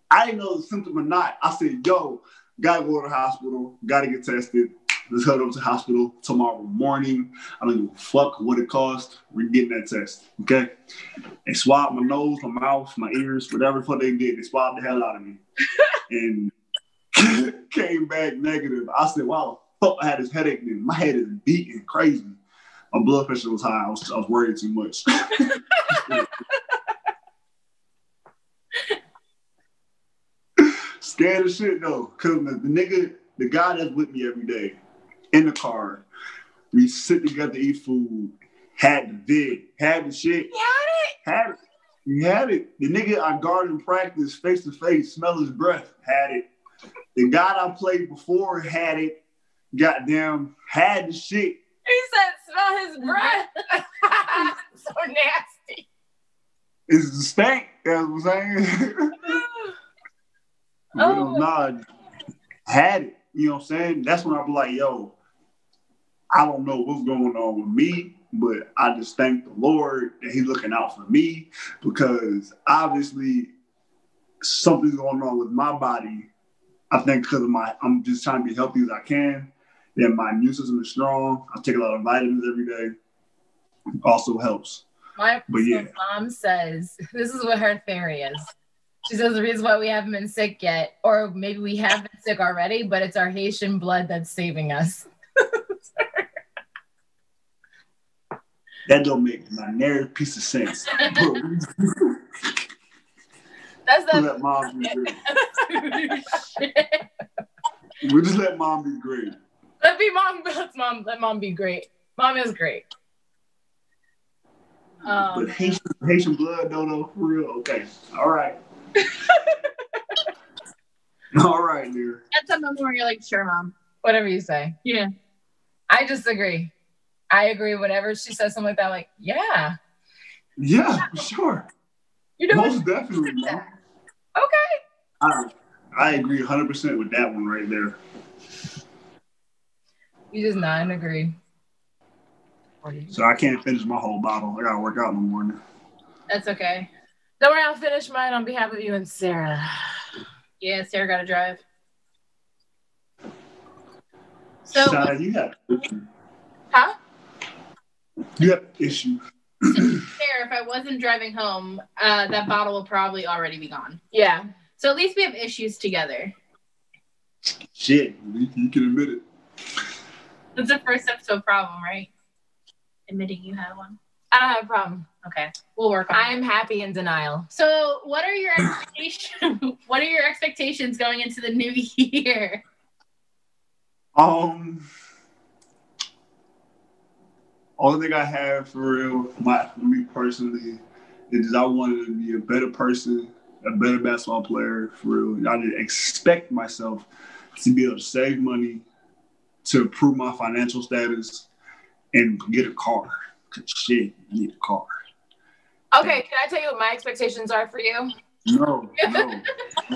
I didn't know the symptom or not. I said, yo, gotta go to the hospital, gotta get tested. Let's head over to the hospital tomorrow morning. I don't give a fuck what it costs. We're getting that test. Okay. They swabbed my nose, my mouth, my ears, whatever the fuck they did. They swabbed the hell out of me. and came back negative. I said, wow, fuck, I had this headache then. My head is beating crazy. My blood pressure was high. I was, I was worried too much. Scared as shit though, cause the, the nigga, the guy that's with me every day, in the car, we sit together, eat food, had the vid, had the shit, had it. had it. He had it. The nigga I guard in practice, face to face, smell his breath, had it. The guy I played before had it. Goddamn, had the shit. He said, smell his breath. so nasty. It's the stank. That's what I'm saying. But, Oh. nah, had it. You know what I'm saying? That's when I be like, yo, I don't know what's going on with me, but I just thank the Lord that He's looking out for me because obviously something's going on with my body. I think because of my, I'm just trying to be healthy as I can. And my immune system is strong. I take a lot of vitamins every day. Also helps. My But yeah. mom says this is what her theory is. She says the reason why we haven't been sick yet, or maybe we have been sick already, but it's our Haitian blood that's saving us. That don't make my narrative piece of sense. That's the let mom be great. We just let mom be great. let be mom. Let mom. Let mom be great. Mom is great. Um, But Haitian, Haitian blood, no, no, for real. Okay. All right. All right, dear. at some moment where you're like, sure, mom. Whatever you say. Yeah. I disagree. I agree. Whenever she says something like that, I'm like, yeah, Yeah, sure. you're doing Most definitely. Mom. Okay. I, I agree 100% with that one right there. You just nod and agree. So I can't finish my whole bottle. I got to work out in the morning. That's okay. Don't worry, I'll finish mine on behalf of you and Sarah. Yeah, Sarah got to drive. So, Shana, you have Huh? you have issues. Sarah, if I wasn't driving home, uh, that bottle will probably already be gone. Yeah. So at least we have issues together. Shit, you, you can admit it. That's the first step to a problem, right? Admitting you have one. I don't have a problem. Okay, we'll work on. I am happy in denial. So, what are your expectations? what are your expectations going into the new year? Um, Only thing I have for real, my for me personally, is I wanted to be a better person, a better basketball player for real. I didn't expect myself to be able to save money, to improve my financial status, and get a car. Cause shit, I need a car. Okay, can I tell you what my expectations are for you? No, no.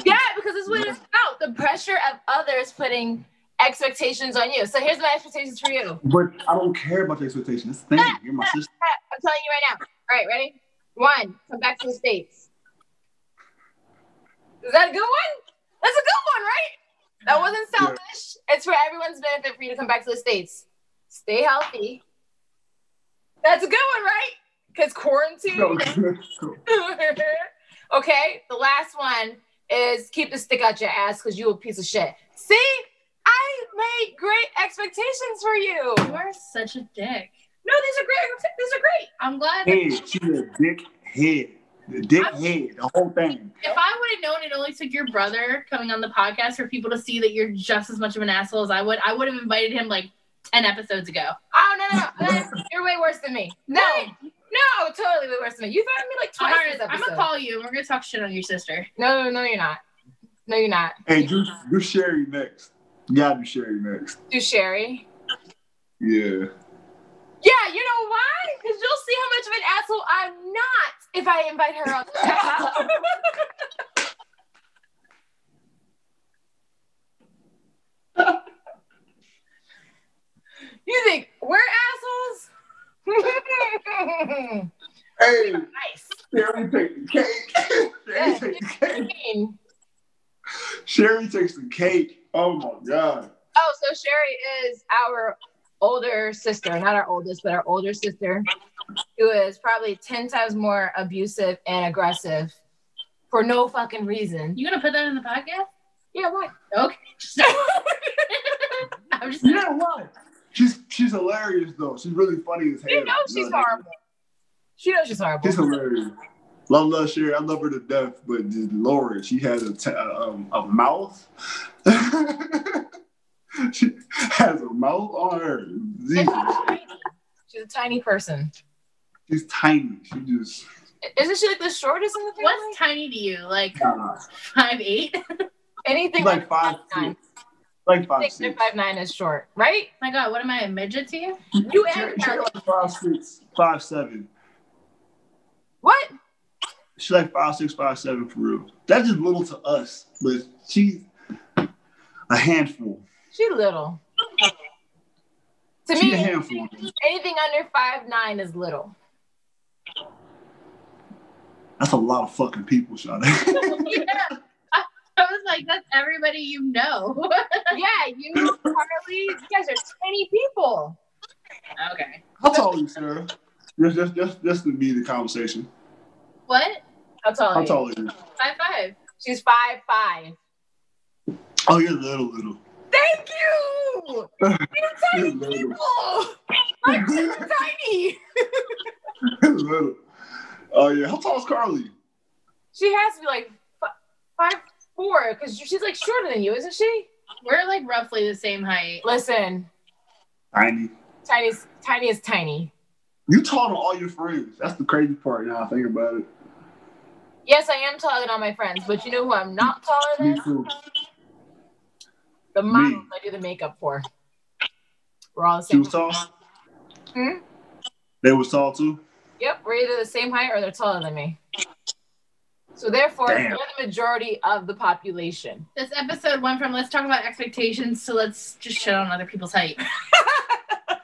Yeah, because it's what it's about. The pressure of others putting expectations on you. So here's my expectations for you. but I don't care about the expectation. That's the thing. You're my sister. I'm telling you right now. All right, ready? One, come back to the States. Is that a good one? That's a good one, right? That wasn't selfish. It's for everyone's benefit for you to come back to the States. Stay healthy. That's a good one, right? Because quarantine. No. okay, the last one is keep the stick out your ass because you a piece of shit. See, I made great expectations for you. You are such a dick. No, these are great. These are great. I'm glad that head. She's a dick head. The dick head. The whole thing. if I would have known it only took your brother coming on the podcast for people to see that you're just as much of an asshole as I would, I would have invited him like 10 episodes ago. Oh no, no, no. You're way worse than me. No, no, totally way worse than me. You threatened me like All twice right, I'm gonna call you and we're gonna talk shit on your sister. No, no, you're not. No, you're not. Hey, do do Sherry next. You gotta do Sherry next. Do Sherry. Yeah. Yeah, you know why? Because you'll see how much of an asshole I'm not if I invite her on you think we're assholes? Hey, nice. Sherry take the cake. Sherry take the cake. Sherry takes the cake. Oh my god. Oh, so Sherry is our older sister, not our oldest, but our older sister, who is probably 10 times more abusive and aggressive for no fucking reason. You gonna put that in the podcast? Yeah, why? Okay. I'm just You know what? She's she's hilarious though. She's really funny as hell. She knows she's No, horrible. She knows she's horrible. She's hilarious. Love, love Sherry. I love her to death, but just Lord, she has a, t- a, um, a mouth. she has a mouth on her. Jesus. She's a tiny person. She's tiny. She just. Isn't she like the shortest in the family? what's tiny to you? Like Uh, five eight? Anything she's like five nine. six. Like five Six or six. five nine is short, right? My God, what am I, a midget to you? You She- and she her. like five six, five seven. What? She's like five six, five seven for real. That's just little to us, but she's a handful. She little. To She's me, a handful. anything under five nine is little. That's a lot of fucking people, Sade. yeah. I, I was like, that's everybody you know. Yeah, you, Carly, you guys are tiny people. okay. How tall are you, Sarah? Just, just, just, just to be the conversation. What? How tall are How you? tall are you? Five five. She's five five. Oh, you're little, little. Thank you. You tiny You're little. people. My kids are tiny. Little. Oh yeah. How tall is Carly? She has to be like f- five four because she's like shorter than you, isn't she? We're like roughly the same height. Listen, Tiny. tiny is tiny is tiny. You taller than all your friends. That's the crazy part. Now I think about it. Yes, I am taller than all my friends, but you know who I'm not taller Me than? too. The models I do the makeup for. We're all the She same. was tall. Hmm? They was tall too. Yep, we're either the same height or they're taller than me. So therefore, Damn. we're the majority of the population. This episode went from let's talk about expectations to let's just shit on other people's height.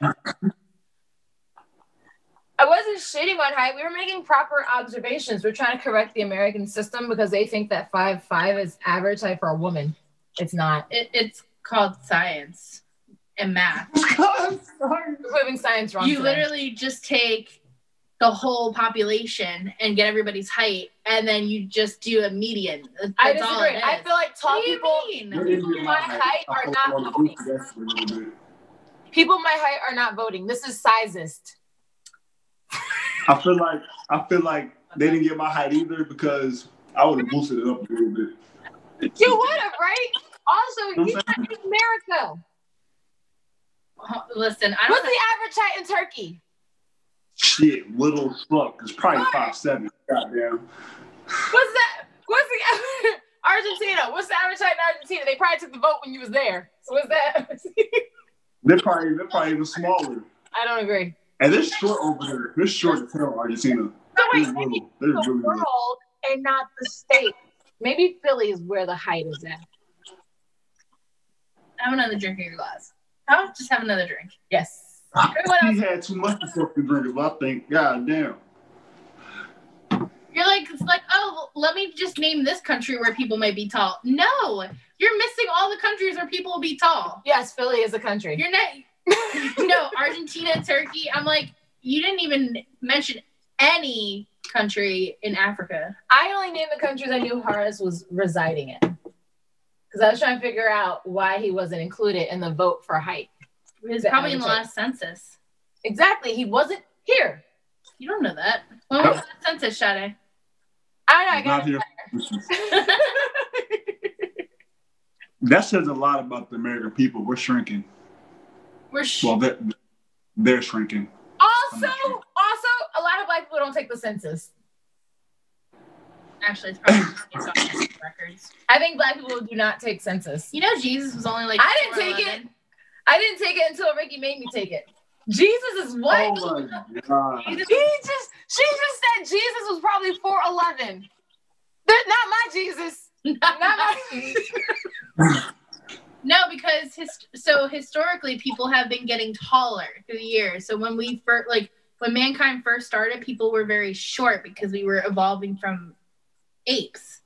I wasn't shitting on height. We were making proper observations. We're trying to correct the American system because they think that five five is average height for a woman. It's not. It, it's called science and math. We're proving science wrong. You today. literally just take the whole population and get everybody's height, and then you just do a median. That's I all disagree. I feel like tall What people, people my height are not voting. that's a little bit. People my height are not voting. This is sizist. I feel like I feel like they didn't get my height either because I would have boosted it up a little bit. You would have, right? Also, you saying- live in America. Listen, I What's don't. What's know. the average height in Turkey? Shit, little fuck. It's probably five seven. Goddamn. What's that? What's the Argentina? What's the average height in Argentina? They probably took the vote when you was there. So what's that? They're probably they're probably even smaller. I don't agree. And they're short over there. They're short as hell, Argentina. So wait, They're maybe little. They're the really little. world and not the state. Maybe Philly is where the height is at. Have another drink in your glass. Huh? Just have another drink. Yes. Everyone He had too much to fucking drink. I think, god damn. You're like, it's like, oh, let me just name this country where people might be tall. No, you're missing all the countries where people will be tall. Yes, Philly is a country. You're not, no, Argentina, Turkey. I'm like, you didn't even mention any country in Africa. I only named the countries I knew Horace was residing in. Because I was trying to figure out why he wasn't included in the vote for height. It's The probably in the last census. Exactly. He wasn't here. You don't know that. When was the census, Sade? I know. I He's got not here. That says a lot about the American people. We're shrinking. We're sh- Well, they're, they're shrinking. Also, also, a lot of black people don't take the census. actually, it's probably based off records. I think black people do not take census. You know, Jesus was only like. I didn't take 4'11". it. I didn't take it until Ricky made me take it. Jesus is what? Oh my god. He just, she just said Jesus was probably 4'11. That- Not my Jesus. Not my. No, because his, so historically, people have been getting taller through the years. So when we first, like, when mankind first started, people were very short because we were evolving from apes,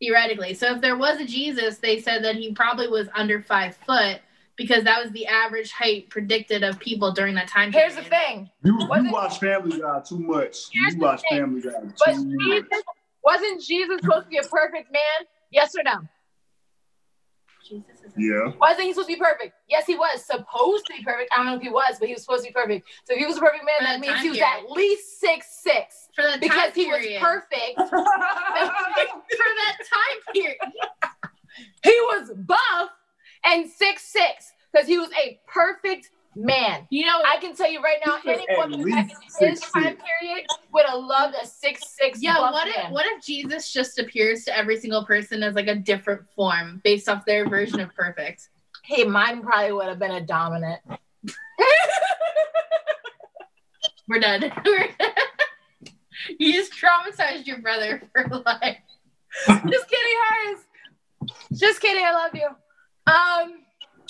theoretically. So if there was a Jesus, they said that he probably was under five foot because that was the average height predicted of people during that time period. Here's the thing. You, you watch Family Guy too much. Here's You watch thing. Family Guy But too much. Jesus, wasn't Jesus supposed to be a perfect man? Yes or no? Jesus is Yeah. Wasn't he supposed to be perfect? Yes, he was supposed to be perfect. I don't know if he was, but he was supposed to be perfect. So if he was a perfect man, that that means he was period. at least six six for that time period. because time he was perfect. for that time period. He was buff and six six because he was a perfect man. You know, I can tell you right now, He any at woman back in his time period would have loved a six six. Yeah, what if man. what if Jesus just appears to every single person as like a different form based off their version of perfect? Hey, mine probably would have been a dominant. We're done. We're you just traumatized your brother for life. Just kidding, Horace. Just kidding. I love you. Um,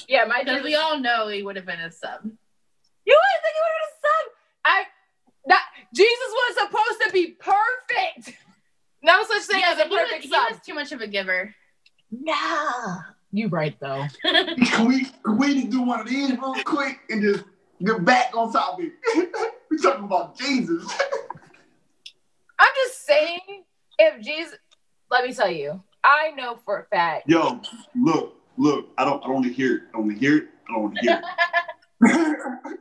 yeah, my Because we all know he would have been a sub. You would think he would have been a son. I that Jesus was supposed to be perfect. No such thing as a but he was, perfect he son. was too much of a giver. Nah. You right though. Can we can we just do one of these real quick and just get back on topic? We're talking about Jesus. I'm just saying, if Jesus, let me tell you, I know for a fact. Yo, look, look. I don't I don't want to hear it. I don't want to hear it. I don't want to hear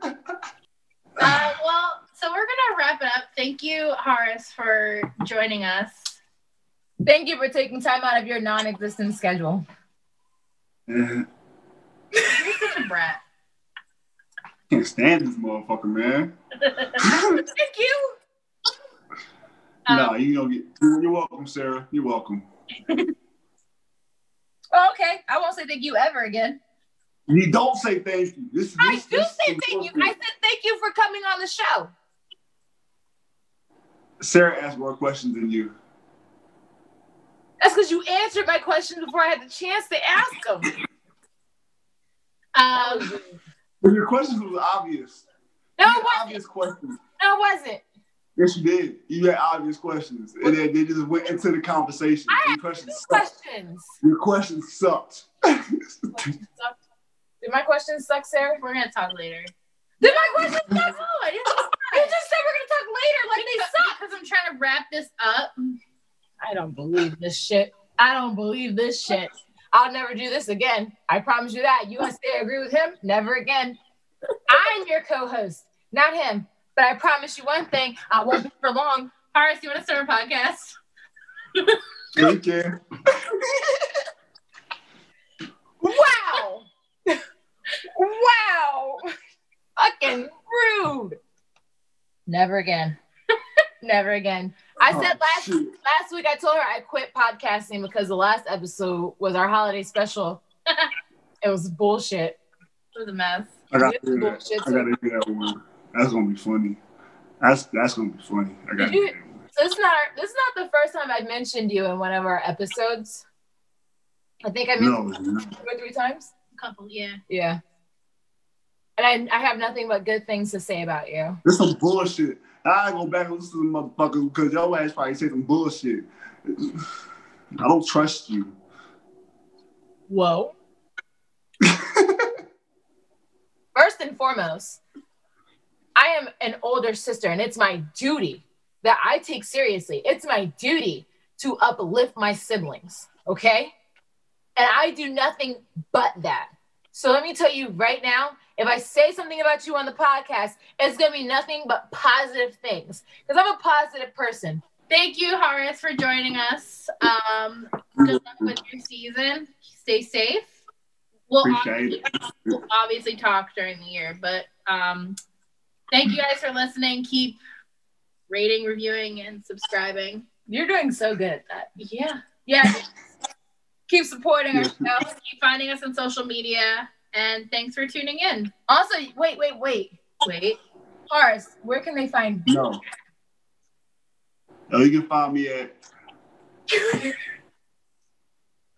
it. Uh, well, so we're gonna wrap it up. Thank you, Horace, for joining us. Thank you for taking time out of your non-existent schedule. Man, You're such a brat. Can't stand this motherfucker, man. Thank you. Um, nah, you don't get. You're welcome, Sarah. You're welcome. Oh, okay, I won't say thank you ever again. You don't say thank you. This, I this, do this say thank you. I said thank you for coming on the show. Sarah asked more questions than you. That's because you answered my question before I had the chance to ask them. Um, your questions was obvious. No, it wasn't. obvious questions. No, it wasn't. Yes, you did. You had obvious questions, and then they just went into the conversation. I Your had questions Two sucked. questions. Your questions sucked. Did my questions suck, Sarah? we're gonna talk later. Did my questions suck? No, I didn't. You just said we're gonna talk later, like they suck. Because I'm trying to wrap this up. I don't believe this shit. I don't believe this shit. I'll never do this again. I promise you that. You want to I agree with him? Never again. I'm your co-host, not him. But I promise you one thing: I won't be for long. Horace, you want to start a podcast? Thank you. Wow! wow! Fucking rude. Never again. Never again. I Oh, said last shoot. last week I told her I quit podcasting because the last episode was our holiday special. it was bullshit. It was a mess. I got to It's hear that. I got to hear that one. That's gonna be funny. That's that's gonna be funny. I got to you- hear that one. So this is not this is not the first time I've mentioned you in one of our episodes. I think I mentioned No, you two or three times. A couple, yeah. Yeah. And I, I have nothing but good things to say about you. This some bullshit. I go back and listen to the motherfuckers because your ass probably say some bullshit. I don't trust you. Whoa. First and foremost, I am an older sister, and it's my duty that I take seriously. It's my duty to uplift my siblings, okay? And I do nothing but that. So let me tell you right now if I say something about you on the podcast, it's going to be nothing but positive things because I'm a positive person. Thank you, Horace, for joining us. Um, good luck with your season. Stay safe. We'll Appreciate obviously, it. we'll obviously talk during the year, but um, thank you guys for listening. Keep rating, reviewing, and subscribing. You're doing so good at that. Yeah. Yeah. Keep supporting Yeah. our show. Keep finding us on social media. And thanks for tuning in. Also, wait, wait, wait. Wait. Horace, where can they find you? No. Oh, you can find me at.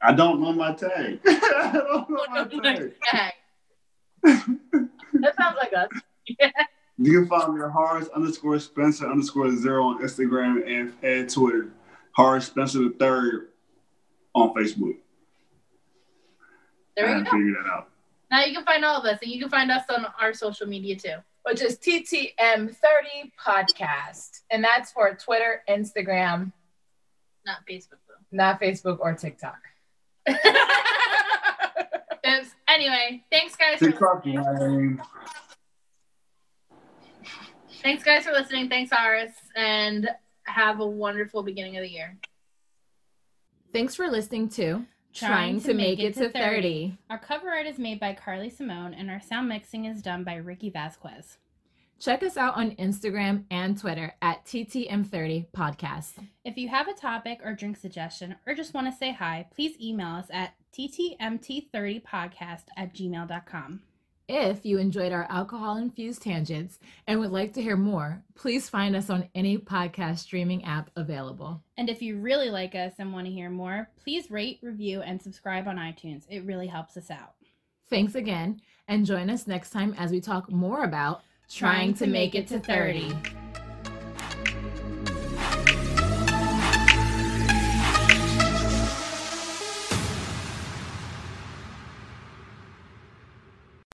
I don't know my tag. I don't know my tag. That sounds like us. You can find me at Horace underscore Spencer underscore zero on Instagram and, and Twitter. Horace Spencer the third on Facebook. There I we go. figured that out. Now you can find all of us, and you can find us on our social media too. Which is TTM30 Podcast. And that's for Twitter, Instagram, Not Facebook though. not Facebook or TikTok. Oops. Anyway, thanks guys. TikTok lame. Thanks, guys, for listening. Thanks, Iris, and have a wonderful beginning of the year. Thanks for listening to Trying to Make It to 30. Our cover art is made by Carly Simone, and our sound mixing is done by Ricky Vasquez. Check us out on Instagram and Twitter at TTM30 Podcast. If you have a topic or drink suggestion, or just want to say hi, please email us at ttmt30podcast at gmail.com. If you enjoyed our alcohol infused tangents and would like to hear more, please find us on any podcast streaming app available. And if you really like us and want to hear more, please rate, review, and subscribe on iTunes. It really helps us out. Thanks again, and join us next time as we talk more about trying to make it to 30.